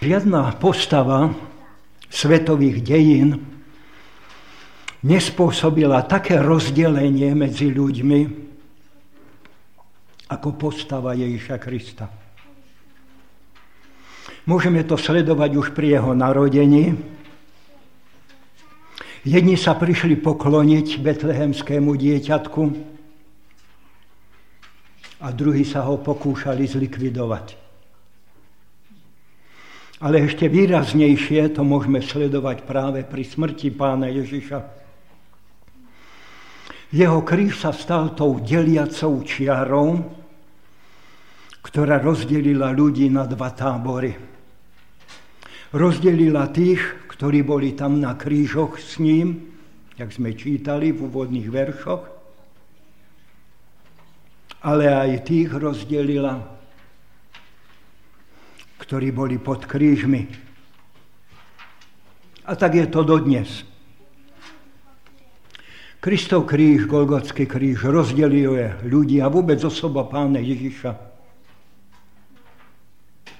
Žiadna postava svetových dejín nespôsobila také rozdelenie medzi ľuďmi ako postava Ježiša Krista. Môžeme to sledovať už pri jeho narodení. Jedni sa prišli pokloniť betlehemskému dieťatku a druhí sa ho pokúšali zlikvidovať. Ale ešte výraznejšie to môžeme sledovať práve pri smrti pána Ježiša. Jeho kríž sa stal tou deliacou čiarou, ktorá rozdelila ľudí na dva tábory. Rozdelila tých, ktorí boli tam na krížoch s ním, jak sme čítali v úvodných veršoch, ale aj tých rozdelila ktorí boli pod krížmi. A tak je to dodnes. Kristov kríž, Golgotský kríž rozdeluje ľudí a vôbec osoba pána Ježiša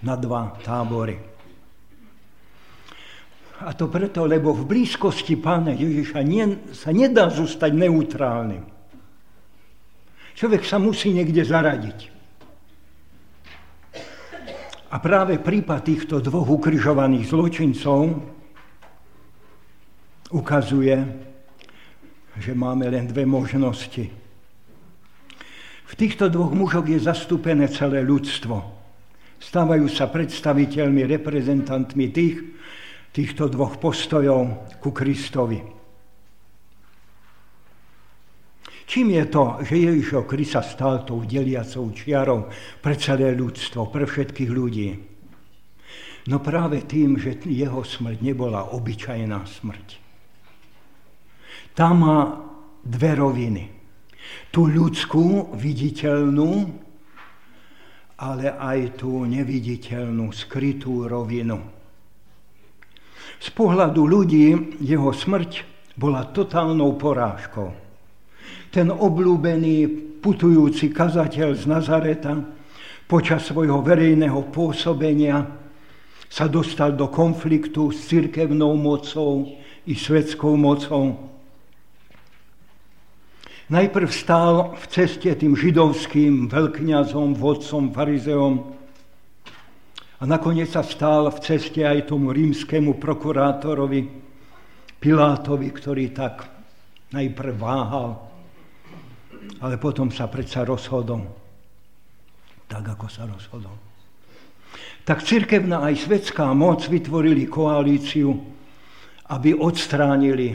na dva tábory. A to preto, lebo v blízkosti pána Ježiša nie, sa nedá zostať neutrálnym. Človek sa musí niekde zaradiť. A práve prípad týchto dvoch ukrižovaných zločincov ukazuje, že máme len dve možnosti. V týchto dvoch mužoch je zastúpené celé ľudstvo. Stávajú sa predstaviteľmi, reprezentantmi tých, týchto dvoch postojov ku Kristovi. Čím je to, že Ježišov Krista stal tou deliacou čiarou pre celé ľudstvo, pre všetkých ľudí? No práve tým, že jeho smrť nebola obyčajná smrť. Tá má dve roviny. Tú ľudskú, viditeľnú, ale aj tú neviditeľnú, skrytú rovinu. Z pohľadu ľudí jeho smrť bola totálnou porážkou ten oblúbený putujúci kazateľ z Nazareta počas svojho verejného pôsobenia sa dostal do konfliktu s cirkevnou mocou i svetskou mocou. Najprv stál v ceste tým židovským veľkňazom, vodcom, farizeom a nakoniec sa stál v ceste aj tomu rímskému prokurátorovi Pilátovi, ktorý tak najprv váhal ale potom sa predsa rozhodol tak, ako sa rozhodol. Tak cirkevná aj svetská moc vytvorili koalíciu, aby odstránili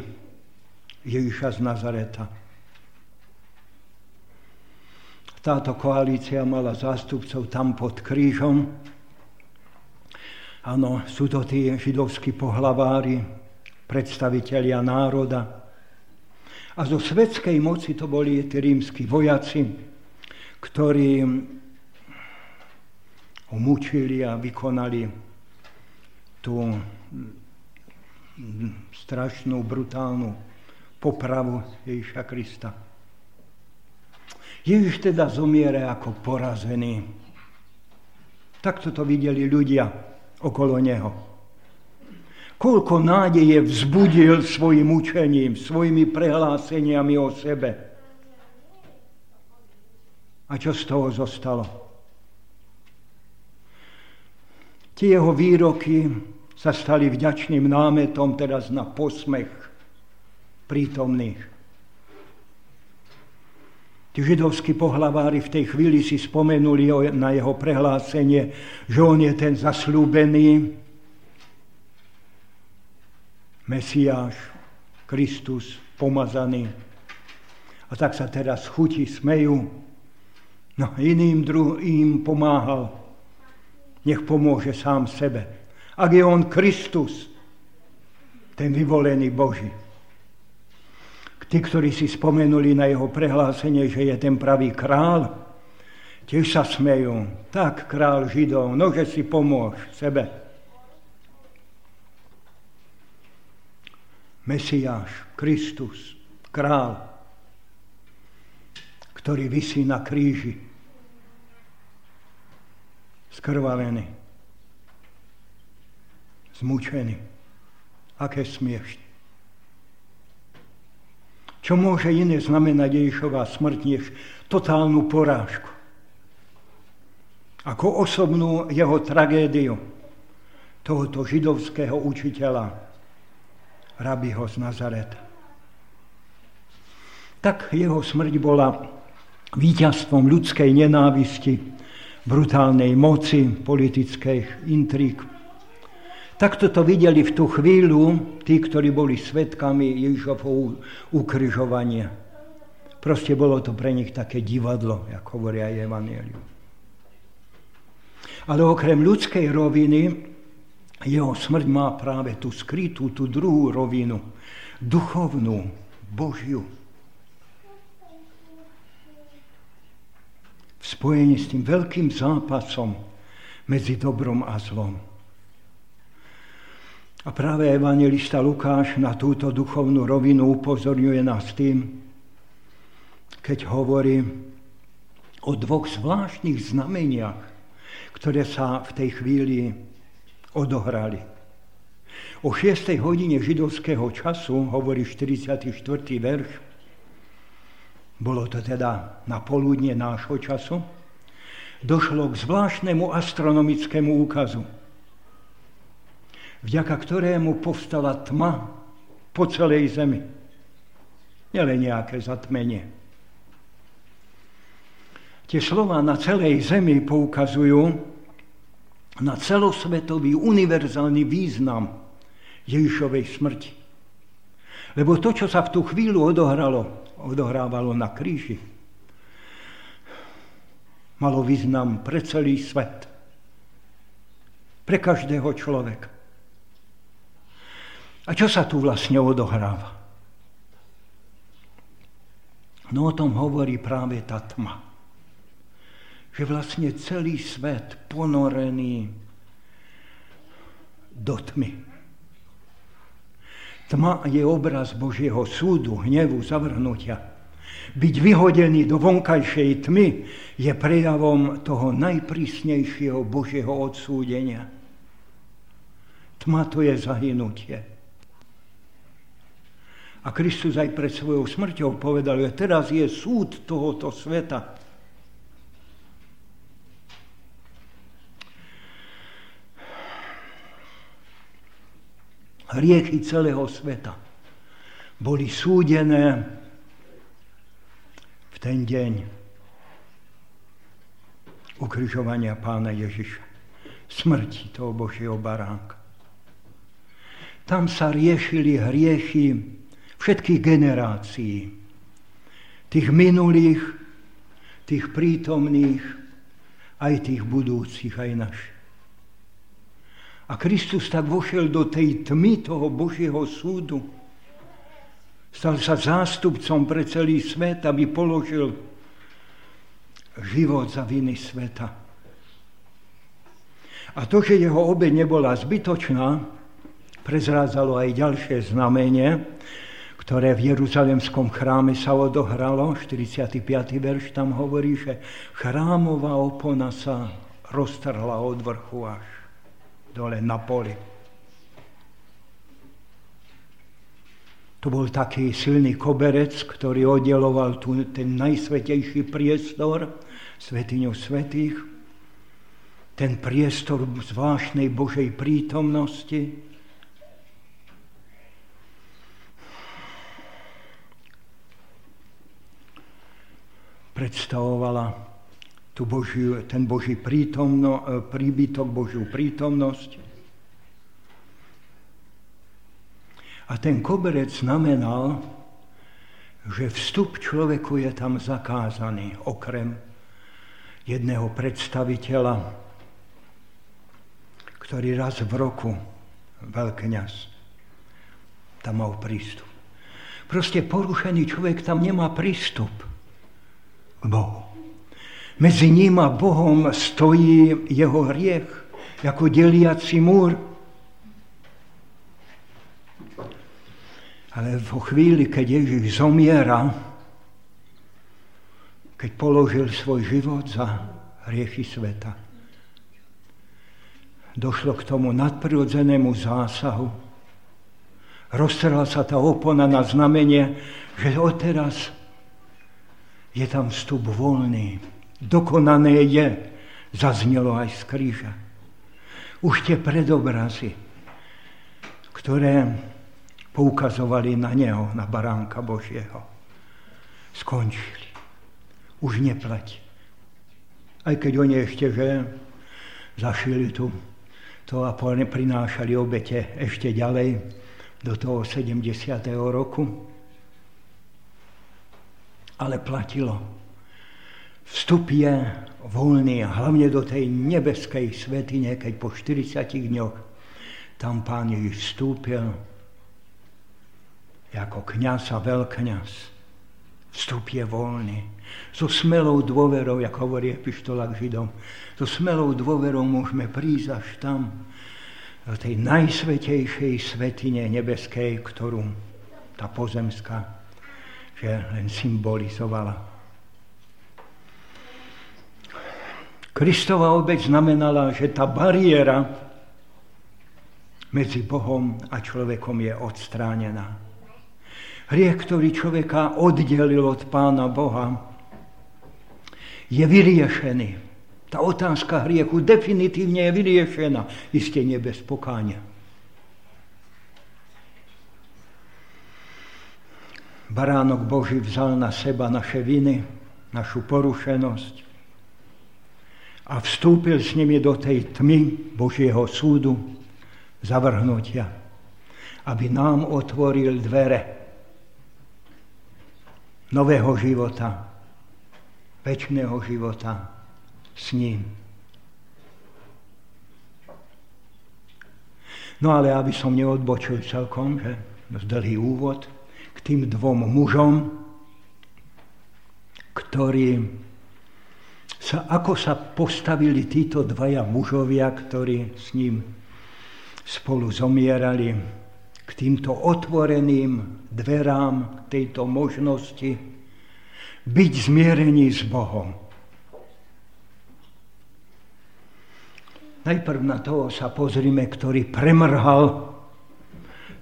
Ježiša z Nazareta. Táto koalícia mala zástupcov tam pod krížom. Áno, sú to tí židovskí pohlavári, predstavitelia národa, a zo svetskej moci to boli tí rímsky vojaci, ktorí ho mučili a vykonali tú strašnú, brutálnu popravu Ježiša Krista. Ježiš teda zomiere ako porazený. Takto to videli ľudia okolo neho koľko nádeje vzbudil svojim učením, svojimi prehláseniami o sebe. A čo z toho zostalo? Tie jeho výroky sa stali vďačným námetom teraz na posmech prítomných. Tí židovskí pohlavári v tej chvíli si spomenuli na jeho prehlásenie, že on je ten zaslúbený, Mesiáš, Kristus, pomazaný. A tak sa teraz chutí, smejú. No iným druhým pomáhal. Nech pomôže sám sebe. Ak je on Kristus, ten vyvolený Boží. Tí, ktorí si spomenuli na jeho prehlásenie, že je ten pravý král, tiež sa smejú. Tak, král Židov, nože si pomôž sebe. Mesiáš, Kristus, král, ktorý vysí na kríži, skrvavený. zmučený. Aké smiešne. Čo môže iné znamenať Ježišová smrť, než totálnu porážku? Ako osobnú jeho tragédiu tohoto židovského učiteľa, rabiho z Nazareta. Tak jeho smrť bola víťazstvom ľudskej nenávisti, brutálnej moci, politických intrík. Takto to videli v tú chvíľu tí, ktorí boli svetkami Ježišovho ukryžovania. Proste bolo to pre nich také divadlo, ako hovoria aj Evangelium. Ale okrem ľudskej roviny, jeho smrť má práve tú skrytú, tú druhú rovinu, duchovnú, Božiu. V spojení s tým veľkým zápasom medzi dobrom a zlom. A práve evangelista Lukáš na túto duchovnú rovinu upozorňuje nás tým, keď hovorí o dvoch zvláštnych znameniach, ktoré sa v tej chvíli odohrali. O 6. hodine židovského času, hovorí 44. verš, bolo to teda na poludne nášho času, došlo k zvláštnemu astronomickému úkazu vďaka ktorému povstala tma po celej zemi. Nielen nejaké zatmenie. Tie slova na celej zemi poukazujú na celosvetový univerzálny význam Ježišovej smrti. Lebo to, čo sa v tú chvíľu odohralo, odohrávalo na kríži, malo význam pre celý svet. Pre každého človeka. A čo sa tu vlastne odohráva? No o tom hovorí práve tá tma. Že vlastne celý svet ponorený do tmy. Tma je obraz Božieho súdu, hnevu, zavrhnutia. Byť vyhodený do vonkajšej tmy je prejavom toho najprísnejšieho Božieho odsúdenia. Tma to je zahynutie. A Kristus aj pred svojou smrťou povedal, že teraz je súd tohoto sveta. Hriechy celého sveta boli súdené v ten deň ukrižovania pána Ježiša. Smrti toho Božieho baránka. Tam sa riešili hriechy všetkých generácií. Tých minulých, tých prítomných, aj tých budúcich, aj našich. A Kristus tak vošiel do tej tmy toho Božieho súdu. Stal sa zástupcom pre celý svet, aby položil život za viny sveta. A to, že jeho obeď nebola zbytočná, prezrádzalo aj ďalšie znamenie, ktoré v Jeruzalemskom chráme sa odohralo, 45. verš tam hovorí, že chrámová opona sa roztrhla od vrchu až dole na poli. To bol taký silný koberec, ktorý oddeloval tu ten najsvetejší priestor, svetiňu svetých, ten priestor zvláštnej Božej prítomnosti, predstavovala tu Boží, ten Boží prítomno, e, príbytok, Božiu prítomnosť. A ten koberec znamenal, že vstup človeku je tam zakázaný, okrem jedného predstaviteľa, ktorý raz v roku, veľkňaz, tam mal prístup. Proste porušený človek tam nemá prístup. Bohu. Medzi ním a Bohom stojí jeho hriech ako deliaci múr. Ale vo chvíli, keď Ježiš zomiera, keď položil svoj život za hriechy sveta, došlo k tomu nadprirodzenému zásahu. Roztrhla sa tá opona na znamenie, že odteraz je tam vstup voľný. Dokonané je, zaznelo aj z kríža. Už tie predobrazy, ktoré poukazovali na neho, na baránka Božieho, skončili. Už neplatí. Aj keď oni ešte, že zašili tu to a prinášali obete ešte ďalej do toho 70. roku. Ale platilo. Vstup je voľný, hlavne do tej nebeskej svetine, keď po 40 dňoch tam pán Ježiš vstúpil ako kniaz a veľkňaz. Vstup je voľný. So smelou dôverou, ako hovorí epištola k Židom, so smelou dôverou môžeme prísť až tam, do tej najsvetejšej svetine nebeskej, ktorú tá pozemská, že len symbolizovala. Kristova obeď znamenala, že tá bariéra medzi Bohom a človekom je odstránená. Hriech, ktorý človeka oddelil od Pána Boha, je vyriešený. Tá otázka hriechu definitívne je vyriešená, isté nie bez pokáňa. Baránok Boží vzal na seba naše viny, našu porušenosť a vstúpil s nimi do tej tmy Božieho súdu, zavrhnutia, aby nám otvoril dvere nového života, väčšného života, s ním. No ale aby som neodbočil celkom, že dlhý úvod k tým dvom mužom, ktorí sa, ako sa postavili títo dvaja mužovia, ktorí s ním spolu zomierali k týmto otvoreným dverám tejto možnosti byť zmierení s Bohom. Najprv na toho sa pozrime, ktorý premrhal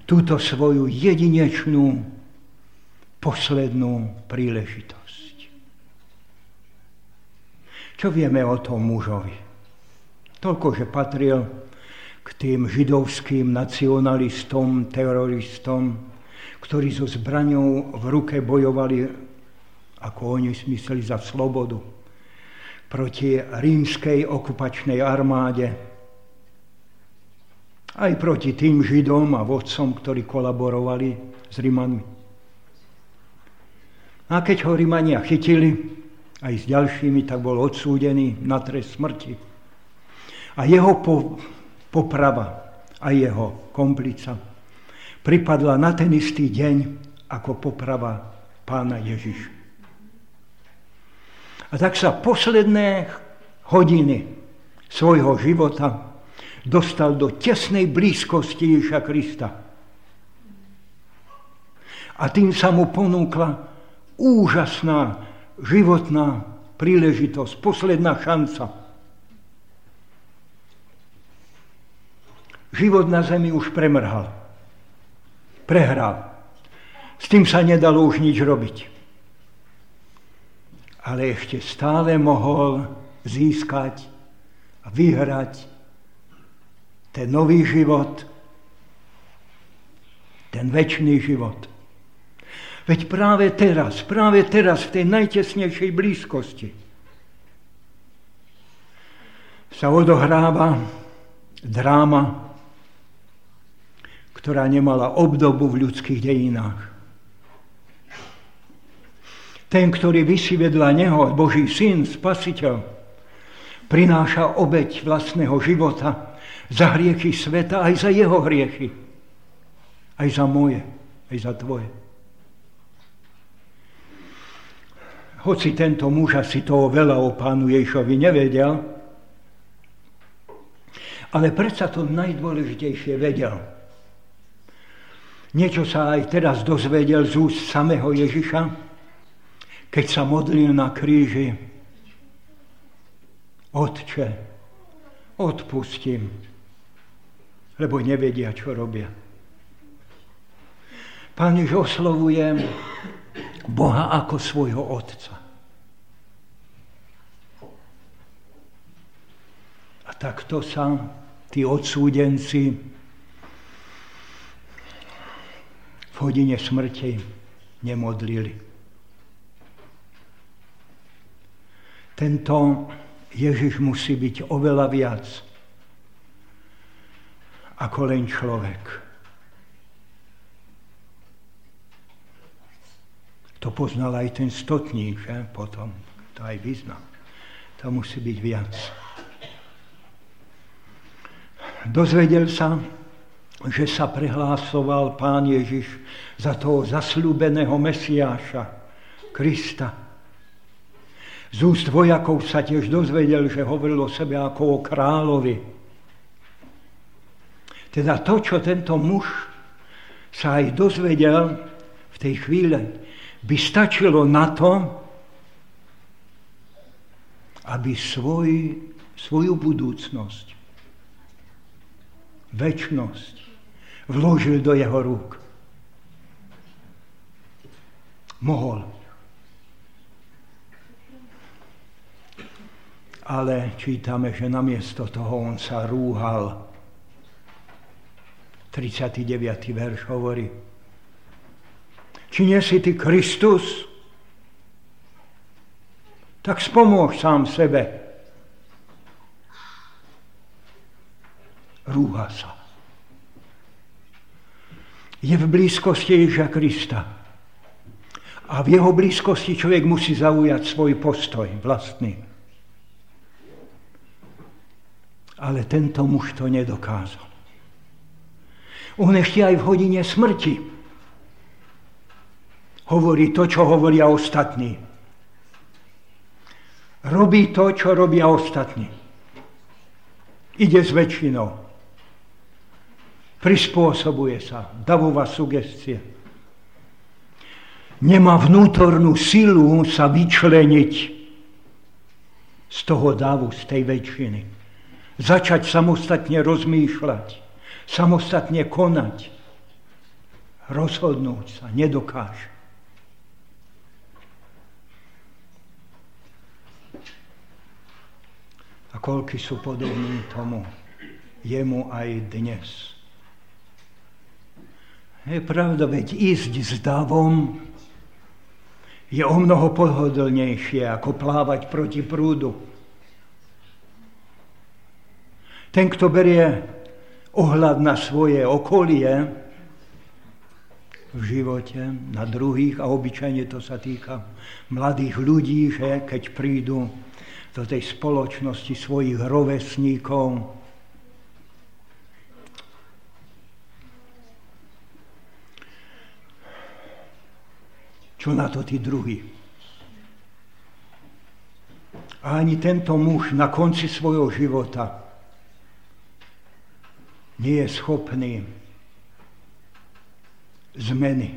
túto svoju jedinečnú poslednú príležitosť. Čo vieme o tom mužovi? Toľko, že patril k tým židovským nacionalistom, teroristom, ktorí so zbraňou v ruke bojovali, ako oni smysleli, za slobodu proti rímskej okupačnej armáde, aj proti tým Židom a vodcom, ktorí kolaborovali s Rímanmi. A keď ho Rímania chytili, aj s ďalšími, tak bol odsúdený na trest smrti. A jeho po, poprava a jeho komplica pripadla na ten istý deň ako poprava pána Ježiša. A tak sa posledné hodiny svojho života dostal do tesnej blízkosti Ježa Krista. A tým sa mu ponúkla úžasná životná príležitosť, posledná šanca. Život na zemi už premrhal. Prehral. S tým sa nedalo už nič robiť ale ešte stále mohol získať a vyhrať ten nový život, ten väčší život. Veď práve teraz, práve teraz v tej najtesnejšej blízkosti sa odohráva dráma, ktorá nemala obdobu v ľudských dejinách. Ten, ktorý vysí vedľa neho, Boží syn, spasiteľ, prináša obeď vlastného života za hriechy sveta, aj za jeho hriechy. Aj za moje, aj za tvoje. Hoci tento muž asi toho veľa o pánu Ježovi nevedel, ale predsa to najdôležitejšie vedel. Niečo sa aj teraz dozvedel z úst samého Ježiša, keď sa modlil na kríži, Otče, odpustím lebo nevedia, čo robia. Pán Jež oslovuje Boha ako svojho Otca. A takto sa tí odsúdenci v hodine smrti nemodlili. Tento Ježiš musí byť oveľa viac ako len človek. To poznal aj ten stotník, že? potom to aj vyznal. To musí byť viac. Dozvedel sa, že sa prehlásoval Pán Ježiš za toho zasľúbeného Mesiáša, Krista. Z úst vojakov sa tiež dozvedel, že hovoril o sebe ako o královi. Teda to, čo tento muž sa aj dozvedel v tej chvíle, by stačilo na to, aby svoj, svoju budúcnosť, väčnosť vložil do jeho rúk. Mohol. Ale čítame, že namiesto toho on sa rúhal. 39. verš hovorí. Či nie si ty Kristus? Tak spomôž sám sebe. Rúha sa je v blízkosti Ježa Krista. A v jeho blízkosti človek musí zaujať svoj postoj vlastný. Ale tento muž to nedokázal. On ešte aj v hodine smrti hovorí to, čo hovoria ostatní. Robí to, čo robia ostatní. Ide s väčšinou prispôsobuje sa, davová sugestie. Nemá vnútornú silu sa vyčleniť z toho davu, z tej väčšiny. Začať samostatne rozmýšľať, samostatne konať, rozhodnúť sa, nedokáže. Koľky sú podobní tomu, jemu aj dnes. Je pravda, veď ísť s davom je o mnoho pohodlnejšie, ako plávať proti prúdu. Ten, kto berie ohľad na svoje okolie v živote, na druhých, a obyčajne to sa týka mladých ľudí, že keď prídu do tej spoločnosti svojich rovesníkov, Čo na to tí druhí? A ani tento muž na konci svojho života nie je schopný zmeny.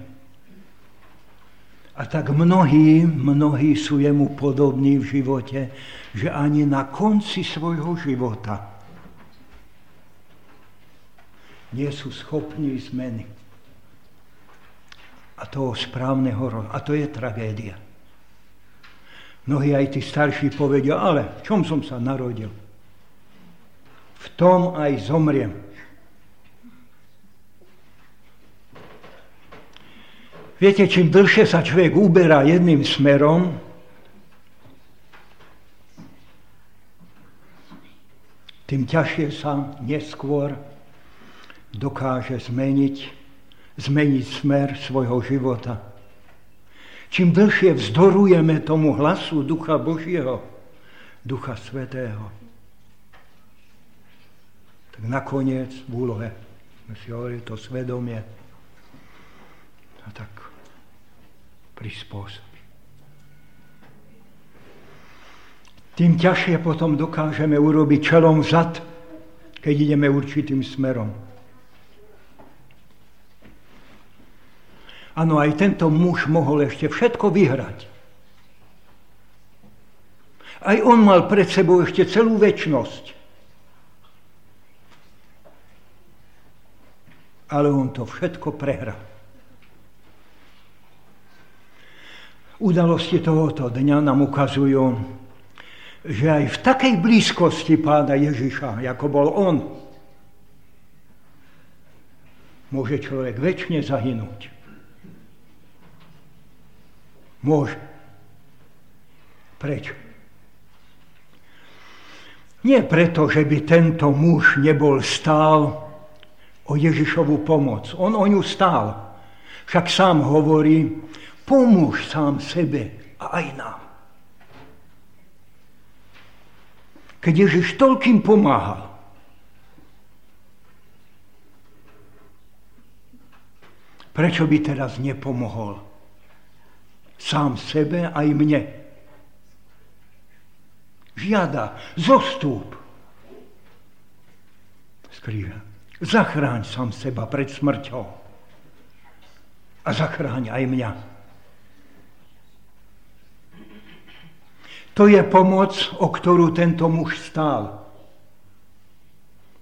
A tak mnohí, mnohí sú jemu podobní v živote, že ani na konci svojho života nie sú schopní zmeny a toho správneho. A to je tragédia. Mnohí aj tí starší povedia, ale v čom som sa narodil? V tom aj zomriem. Viete, čím dlhšie sa človek uberá jedným smerom, tým ťažšie sa neskôr dokáže zmeniť zmeniť smer svojho života. Čím dlhšie vzdorujeme tomu hlasu Ducha Božieho, Ducha Svetého, tak nakoniec v úlohe, sme si hovorili, to svedomie a tak prispôsobí. Tým ťažšie potom dokážeme urobiť čelom vzad, keď ideme určitým smerom. Áno, aj tento muž mohol ešte všetko vyhrať. Aj on mal pred sebou ešte celú väčnosť. Ale on to všetko prehral. Udalosti tohoto dňa nám ukazujú, že aj v takej blízkosti páda Ježiša, ako bol on, môže človek väčšine zahynúť. Môže. Prečo? Nie preto, že by tento muž nebol stál o Ježišovu pomoc. On o ňu stál. Však sám hovorí, pomôž sám sebe a aj nám. Keď Ježiš toľkým pomáhal, prečo by teraz nepomohol sám sebe aj mne? Žiada, zostúp z kríža. Zachráň sám seba pred smrťou. A zachráň aj mňa. To je pomoc, o ktorú tento muž stál.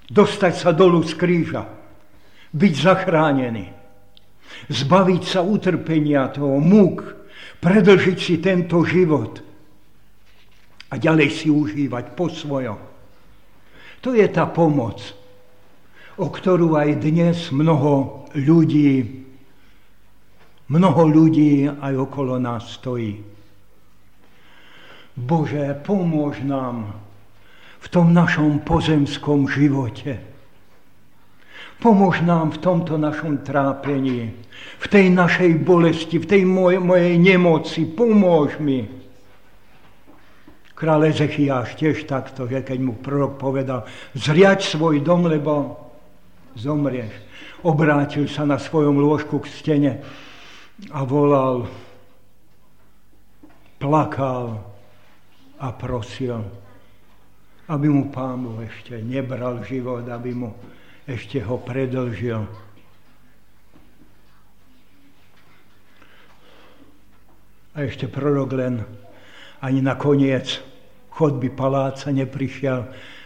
Dostať sa dolu z kríža, byť zachránený, zbaviť sa utrpenia toho múk, predlžiť si tento život a ďalej si užívať po svojom. To je tá pomoc, o ktorú aj dnes mnoho ľudí, mnoho ľudí aj okolo nás stojí. Bože, pomôž nám v tom našom pozemskom živote. Pomôž nám v tomto našom trápení, v tej našej bolesti, v tej moj, mojej nemoci. Pomôž mi. Král Ezechiáš tiež takto, že keď mu prorok povedal, zriaď svoj dom, lebo zomrieš. Obrátil sa na svojom lôžku k stene a volal, plakal, a prosil, aby mu Pán Boh ešte nebral život, aby mu ešte ho predlžil. A ešte prorok len ani na koniec chodby paláca neprišiel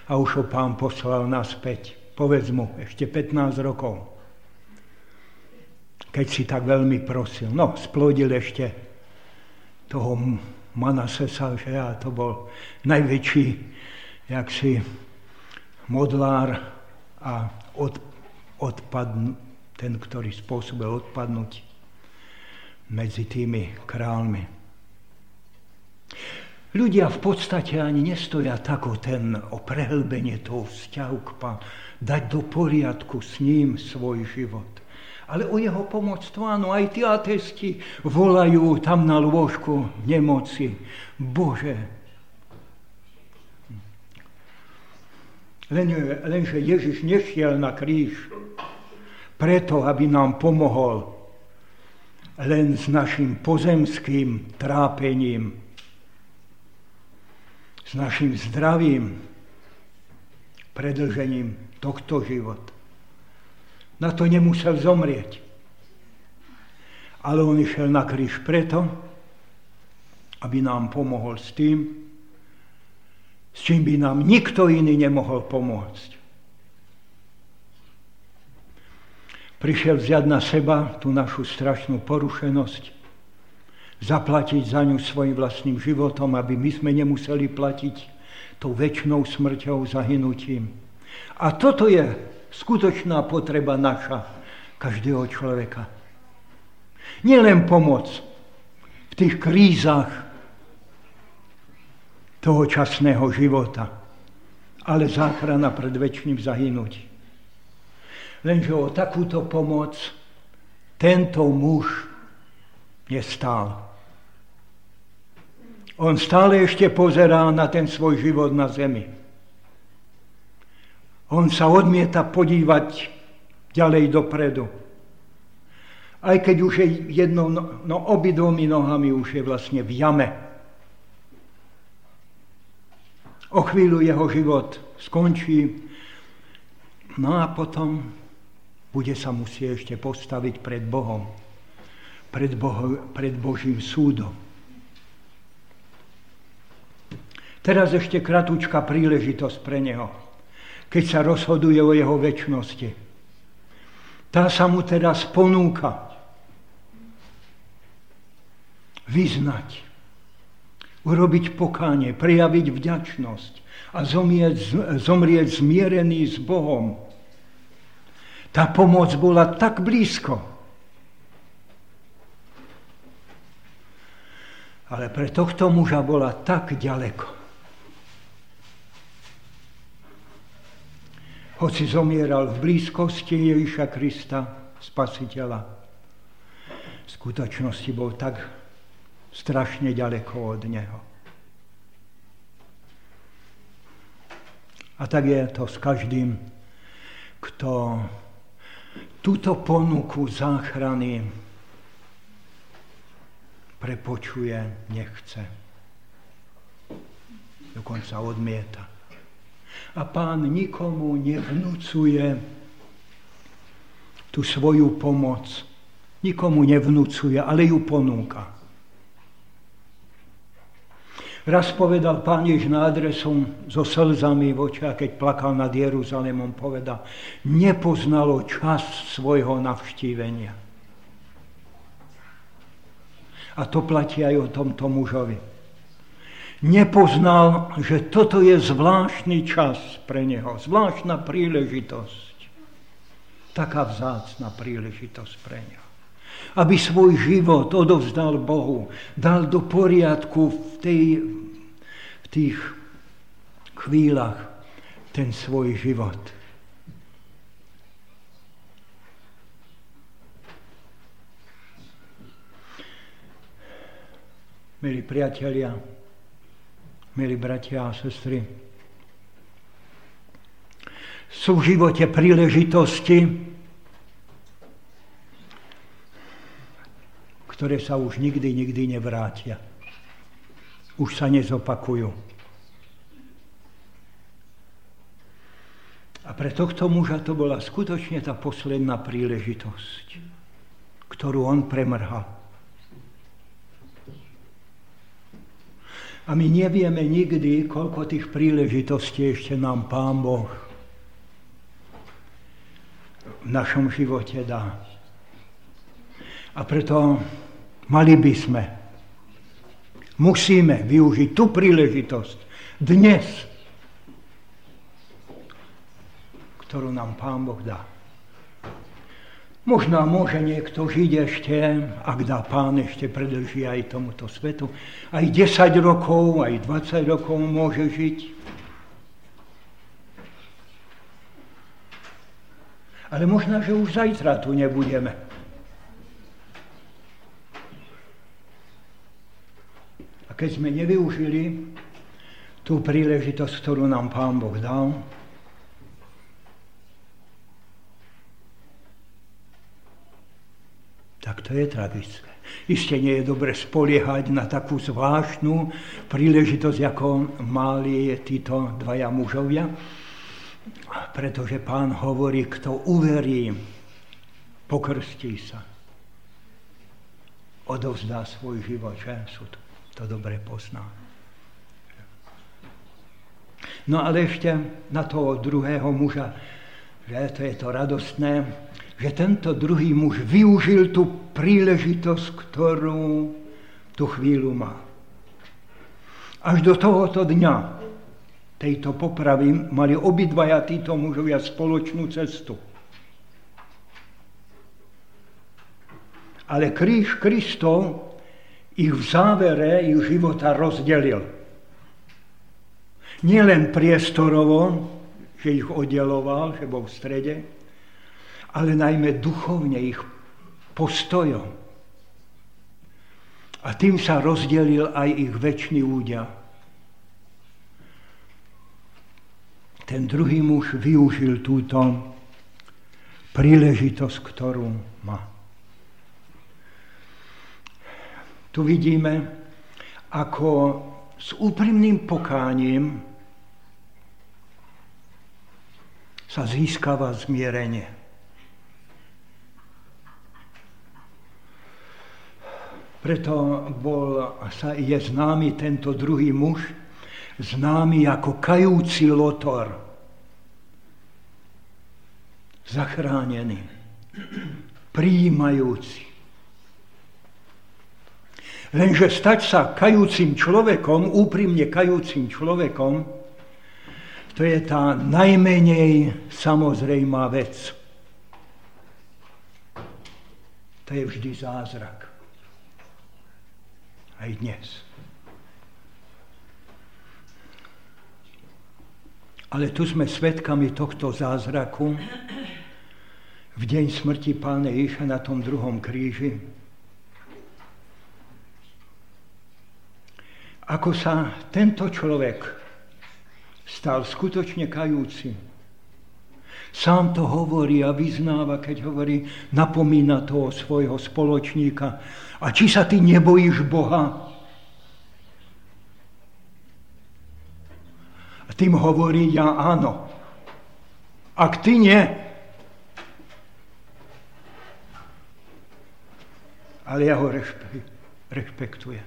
a už ho pán poslal naspäť. Povedz mu, ešte 15 rokov. Keď si tak veľmi prosil. No, splodil ešte toho Manasesa, že ja to bol najväčší jaksi modlár a od, odpadn, ten, ktorý spôsobil odpadnúť medzi tými králmi. Ľudia v podstate ani nestoja tako ten o prehlbenie toho vzťahu k pán, dať do poriadku s ním svoj život ale o jeho pomoctvo, áno, aj tí atesti volajú tam na lôžku v nemoci. Bože, Len, lenže Ježiš nešiel na kríž preto, aby nám pomohol len s našim pozemským trápením, s našim zdravím, predlžením tohto života. Na to nemusel zomrieť. Ale on išiel na kríž preto, aby nám pomohol s tým, s čím by nám nikto iný nemohol pomôcť. Prišiel vziať na seba tú našu strašnú porušenosť, zaplatiť za ňu svojim vlastným životom, aby my sme nemuseli platiť tou väčšnou smrťou, zahynutím. A toto je skutočná potreba naša, každého človeka. Nielen pomoc v tých krízach toho časného života, ale záchrana pred väčšným zahynutím. Lenže o takúto pomoc tento muž nestál. On stále ešte pozerá na ten svoj život na zemi. On sa odmieta podívať ďalej dopredu. Aj keď už je jednou, no, no obidvomi nohami už je vlastne v jame. O chvíľu jeho život skončí, no a potom bude sa musieť ešte postaviť pred Bohom, pred, Boho, pred Božím súdom. Teraz ešte kratučká príležitosť pre neho keď sa rozhoduje o jeho väčšnosti. Tá sa mu teraz ponúka vyznať, urobiť pokánie, prejaviť vďačnosť a zomrieť, zomrieť zmierený s Bohom. Tá pomoc bola tak blízko. Ale pre tohto muža bola tak ďaleko. Hoci zomieral v blízkosti Ježiša Krista, Spasiteľa, v skutočnosti bol tak strašne ďaleko od Neho. A tak je to s každým, kto túto ponuku záchrany prepočuje, nechce. Dokonca odmieta. A pán nikomu nevnúcuje tú svoju pomoc. Nikomu nevnúcuje, ale ju ponúka. Raz povedal pán Jež na adresu so slzami v očiach, keď plakal nad Jeruzalémom, povedal, nepoznalo čas svojho navštívenia. A to platí aj o tomto mužovi. Nepoznal, že toto je zvláštny čas pre neho, zvláštna príležitosť. Taká vzácna príležitosť pre neho aby svoj život odovzdal Bohu, dal do poriadku v, tej, v tých chvíľach ten svoj život. Milí priatelia, milí bratia a sestry, sú v živote príležitosti, ktoré sa už nikdy, nikdy nevrátia. Už sa nezopakujú. A pre tohto muža to bola skutočne tá posledná príležitosť, ktorú on premrhal. A my nevieme nikdy, koľko tých príležitostí ešte nám Pán Boh v našom živote dá. A preto Mali by sme, musíme využiť tú príležitosť dnes, ktorú nám Pán Boh dá. Možno môže niekto žiť ešte, ak dá Pán ešte predlží aj tomuto svetu, aj 10 rokov, aj 20 rokov môže žiť. Ale možno, že už zajtra tu nebudeme. keď sme nevyužili tú príležitosť, ktorú nám Pán Boh dal, tak to je tragické. Isté nie je dobre spoliehať na takú zvláštnu príležitosť, ako mali títo dvaja mužovia, pretože pán hovorí, kto uverí, pokrstí sa, odovzdá svoj život, že sú to to dobre pozná. No ale ešte na toho druhého muža, že to je to radostné, že tento druhý muž využil tú príležitosť, ktorú tú chvíľu má. Až do tohoto dňa tejto popravy mali obidvaja títo mužovia spoločnú cestu. Ale kríž Kristov ich v závere ich života rozdelil. Nielen priestorovo, že ich oddeloval, že bol v strede, ale najmä duchovne ich postojom. A tým sa rozdelil aj ich väčší údia. Ten druhý muž využil túto príležitosť, ktorú má. Tu vidíme, ako s úprimným pokáním sa získava zmierenie. Preto bol, sa, je známy tento druhý muž, známy ako kajúci lotor. Zachránený. prijímajúci. Lenže stať sa kajúcim človekom, úprimne kajúcim človekom, to je tá najmenej samozrejmá vec. To je vždy zázrak. Aj dnes. Ale tu sme svedkami tohto zázraku v deň smrti Pána Ježiša na tom druhom kríži. Ako sa tento človek stal skutočne kajúci. Sám to hovorí a vyznáva, keď hovorí, napomína toho svojho spoločníka. A či sa ty nebojíš Boha? tým hovorí ja áno. Ak ty nie, ale ja ho rešpektujem.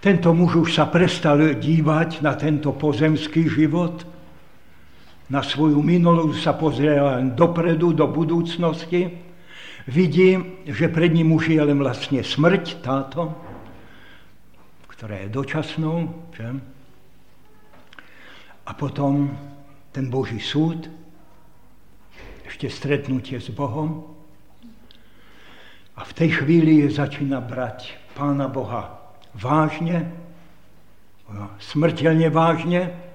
Tento muž už sa prestal dívať na tento pozemský život, na svoju minulosť sa pozrie len dopredu, do budúcnosti. Vidí, že pred ním už je len vlastne smrť táto, ktorá je dočasnou. Že? A potom ten Boží súd, ešte stretnutie s Bohom. A v tej chvíli je začína brať Pána Boha vážne, smrteľne vážne.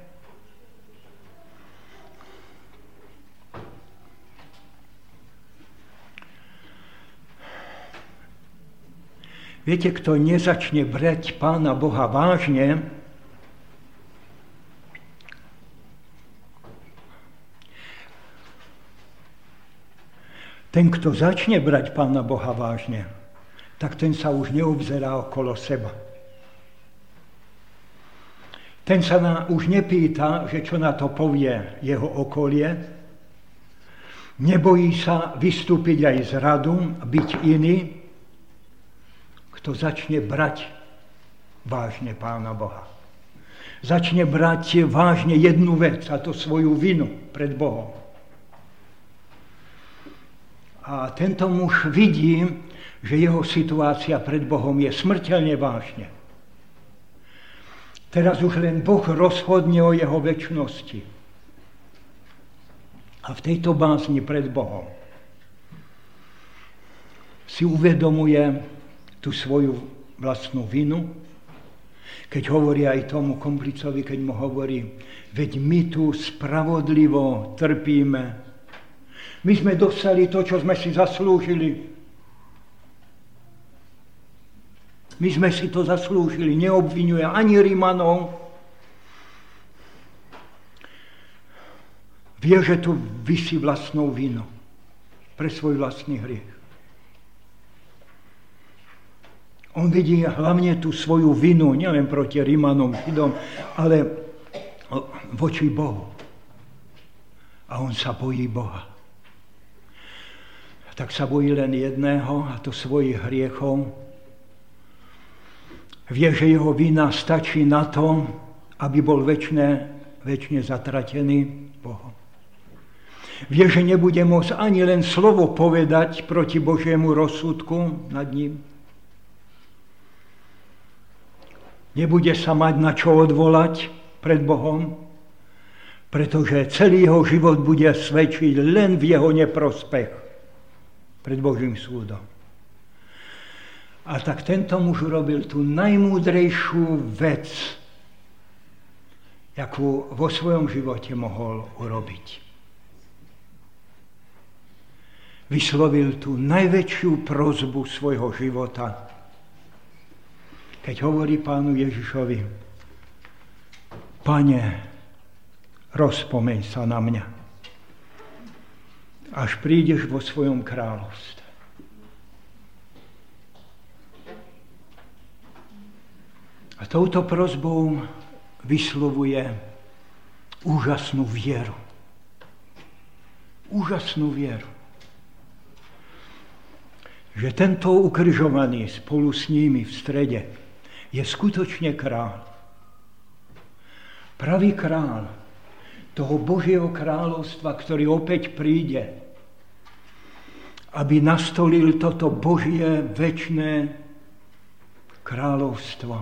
Viete, kto nezačne brať Pána Boha vážne, Ten, kto začne brať Pána Boha vážne, tak ten sa už neobzerá okolo seba. Ten sa na, už nepýta, že čo na to povie jeho okolie, nebojí sa vystúpiť aj z radu, byť iný, kto začne brať vážne Pána Boha. Začne brať vážne jednu vec, a to svoju vinu pred Bohom. A tento muž vidí, že jeho situácia pred Bohom je smrteľne vážne. Teraz už len Boh rozhodne o jeho väčšnosti. A v tejto básni pred Bohom si uvedomuje tú svoju vlastnú vinu, keď hovorí aj tomu komplicovi, keď mu hovorí, veď my tu spravodlivo trpíme, my sme dostali to, čo sme si zaslúžili. My sme si to zaslúžili. Neobvinuje ani Rimanov. Vie, že tu vysí vlastnou vinu pre svoj vlastný hriech. On vidí hlavne tú svoju vinu, nielen proti Rimanom, Židom, ale voči Bohu. A on sa bojí Boha tak sa bojí len jedného, a to svojich hriechov. Vie, že jeho vina stačí na to, aby bol väčšine, väčšine zatratený Bohom. Vie, že nebude môcť ani len slovo povedať proti Božiemu rozsudku nad ním. Nebude sa mať na čo odvolať pred Bohom, pretože celý jeho život bude svedčiť len v jeho neprospech pred Božím súdom. A tak tento muž urobil tú najmúdrejšiu vec, akú vo svojom živote mohol urobiť. Vyslovil tú najväčšiu prozbu svojho života, keď hovorí pánu Ježišovi, Pane, rozpomeň sa na mňa až prídeš vo svojom kráľovstve. A touto prozbou vyslovuje úžasnú vieru. Úžasnú vieru. Že tento ukryžovaný spolu s nimi v strede je skutočne král. Pravý král toho Božieho kráľovstva, ktorý opäť príde aby nastolil toto Božie väčné kráľovstvo.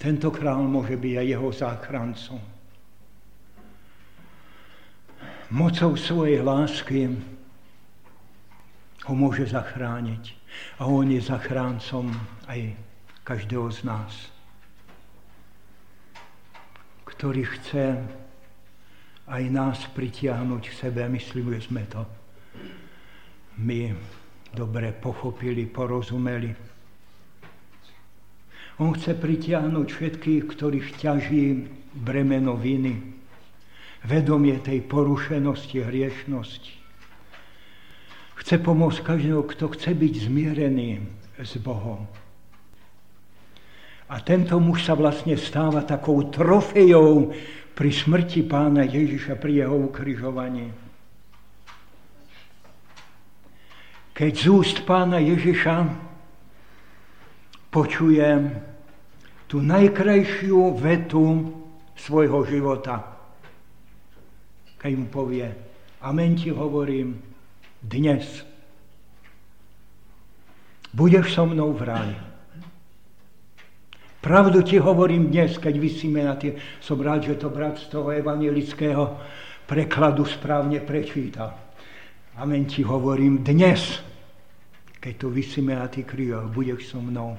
Tento král môže byť aj jeho záchrancom. Mocou svojej lásky ho môže zachrániť. A on je zachráncom aj každého z nás, ktorý chce aj nás pritiahnuť k sebe. Myslím, že sme to my dobre pochopili, porozumeli. On chce pritiahnuť všetkých, ktorých ťaží bremeno viny, vedomie tej porušenosti, hriešnosti. Chce pomôcť každého, kto chce byť zmierený s Bohom. A tento muž sa vlastne stáva takou trofejou pri smrti pána Ježiša, pri jeho ukrižovaní. Keď z úst pána Ježiša počujem tú najkrajšiu vetu svojho života, keď mu povie, amen ti hovorím, dnes budeš so mnou v ráji. Pravdu ti hovorím dnes, keď vysíme na tie... Som rád, že to brat z toho evangelického prekladu správne prečítal. Amen ti hovorím dnes, keď to vysíme na tých kríoch, budeš so mnou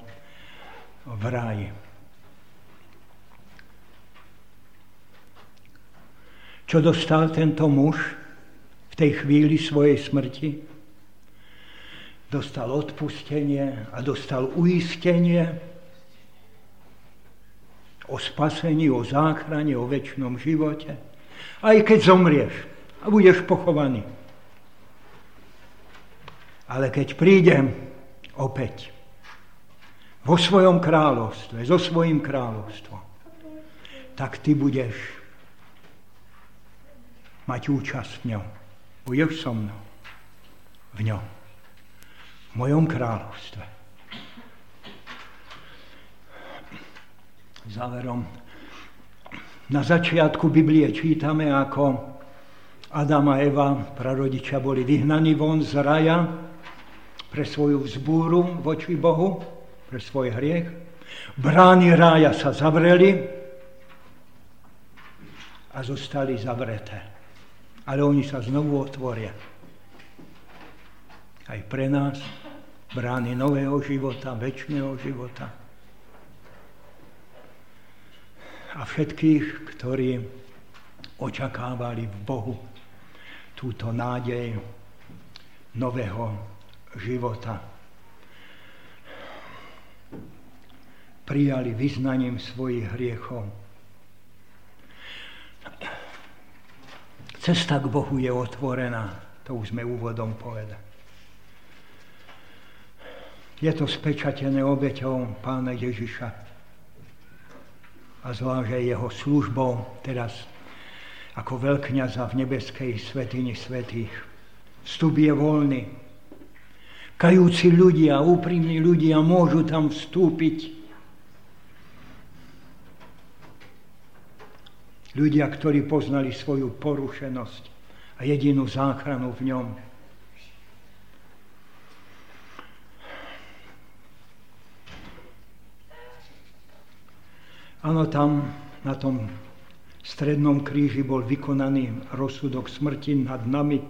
v ráji. Čo dostal tento muž v tej chvíli svojej smrti? Dostal odpustenie a dostal uistenie, o spasení, o záchrane, o väčšnom živote. Aj keď zomrieš a budeš pochovaný. Ale keď prídem opäť vo svojom kráľovstve, so svojím kráľovstvom, tak ty budeš mať účasť v ňom. Budeš so mnou v ňom, v mojom kráľovstve. Záverom. Na začiatku Biblie čítame, ako Adam a Eva, prarodičia, boli vyhnaní von z raja pre svoju vzbúru voči Bohu, pre svoj hriech. Brány rája sa zavreli a zostali zavreté. Ale oni sa znovu otvoria. Aj pre nás brány nového života, väčšného života a všetkých, ktorí očakávali v Bohu túto nádej nového života. Prijali vyznaním svojich hriechov. Cesta k Bohu je otvorená, to už sme úvodom povedali. Je to spečatené obeťou pána Ježiša a zvlášť jeho službou teraz ako veľkňaza v nebeskej svetini svetých. Vstup je voľný. Kajúci ľudia, úprimní ľudia môžu tam vstúpiť. Ľudia, ktorí poznali svoju porušenosť a jedinú záchranu v ňom. Áno, tam na tom strednom kríži bol vykonaný rozsudok smrti nad nami.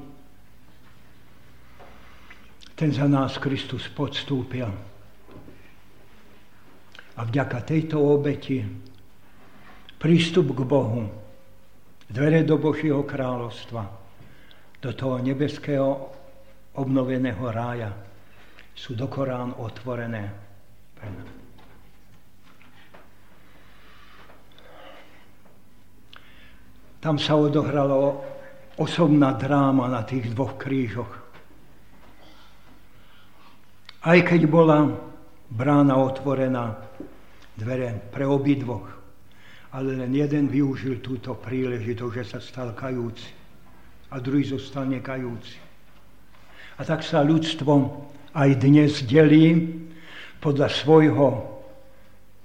Ten za nás Kristus podstúpil. A vďaka tejto obeti prístup k Bohu, dvere do Božieho kráľovstva, do toho nebeského obnoveného rája sú do Korán otvorené. Tam sa odohralo osobná dráma na tých dvoch krížoch. Aj keď bola brána otvorená, dvere pre obidvoch, ale len jeden využil túto príležitosť, že sa stal kajúci a druhý zostal nekajúci. A tak sa ľudstvo aj dnes delí, podľa svojho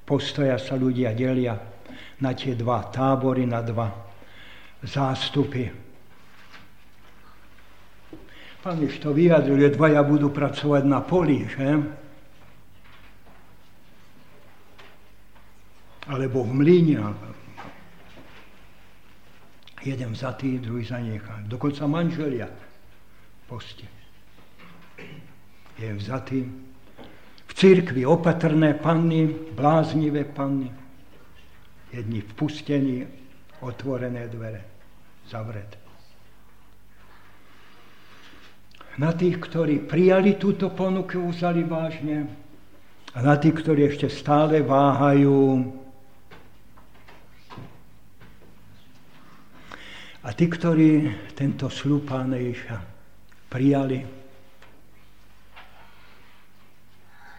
postoja sa ľudia delia na tie dva tábory, na dva zástupy. Pán to vyjadril, že dvaja budú pracovať na poli, že? Alebo v mlyne. Jeden vzatý, druhý zanechá. Dokonca manželia poste. Je vzatý. V církvi opatrné panny, bláznivé panny. Jedni vpustení, otvorené dvere, zavreté. na tých, ktorí prijali túto ponuku, vzali vážne a na tých, ktorí ešte stále váhajú. A tí, ktorí tento slúb Pána Ježa prijali,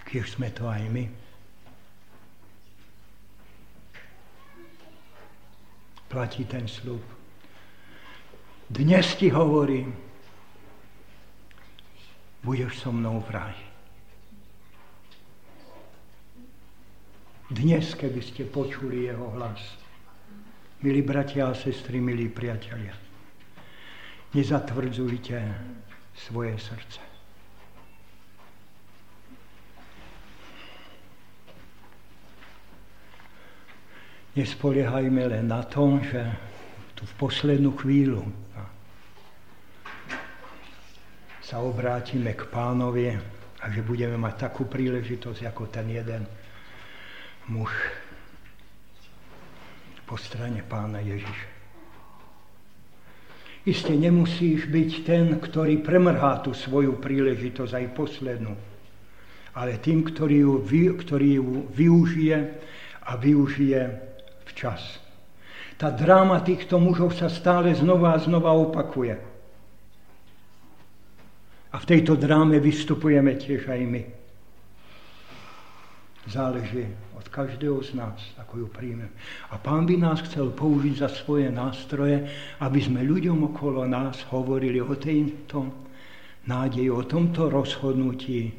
keď sme to aj my, platí ten slúb. Dnes ti hovorím, budeš so mnou v ráji. Dnes, keby ste počuli jeho hlas, milí bratia a sestry, milí priatelia, nezatvrdzujte svoje srdce. Nespoliehajme len na to, že tu v poslednú chvíľu sa obrátime k pánovi a že budeme mať takú príležitosť ako ten jeden muž po strane pána Ježiša. Isté nemusíš byť ten, ktorý premrhá tú svoju príležitosť aj poslednú, ale tým, ktorý ju, ktorý ju využije a využije včas. Tá dráma týchto mužov sa stále znova a znova opakuje. A v tejto dráme vystupujeme tiež aj my. Záleží od každého z nás, ako ju príjmeme. A pán by nás chcel použiť za svoje nástroje, aby sme ľuďom okolo nás hovorili o tejto nádeji, o tomto rozhodnutí,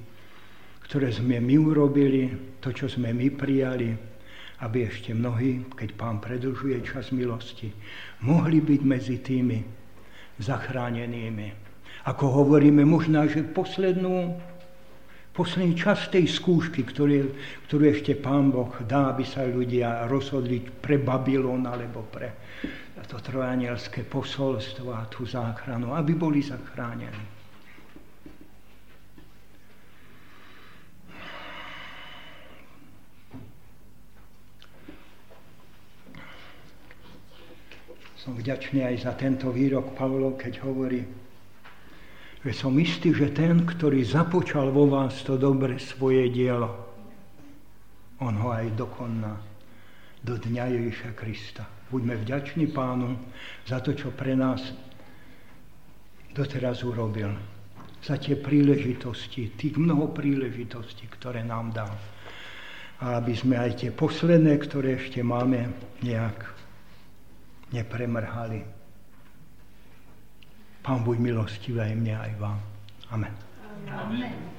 ktoré sme my urobili, to, čo sme my prijali, aby ešte mnohí, keď pán predlžuje čas milosti, mohli byť medzi tými zachránenými. Ako hovoríme, možná, že poslednú, posledný čas tej skúšky, ktorý, ktorú ešte Pán Boh dá, aby sa ľudia rozhodli pre Babylon alebo pre to trojanielské posolstvo a tú záchranu, aby boli zachránení. Som vďačný aj za tento výrok Pavlov, keď hovorí, že som istý, že ten, ktorý započal vo vás to dobre svoje dielo, on ho aj dokoná do dňa Ježiša Krista. Buďme vďační pánu za to, čo pre nás doteraz urobil. Za tie príležitosti, tých mnoho príležitostí, ktoré nám dal. A aby sme aj tie posledné, ktoré ešte máme, nejak nepremrhali. Pán buď milostivý aj mne, aj vám. Amen. Amen.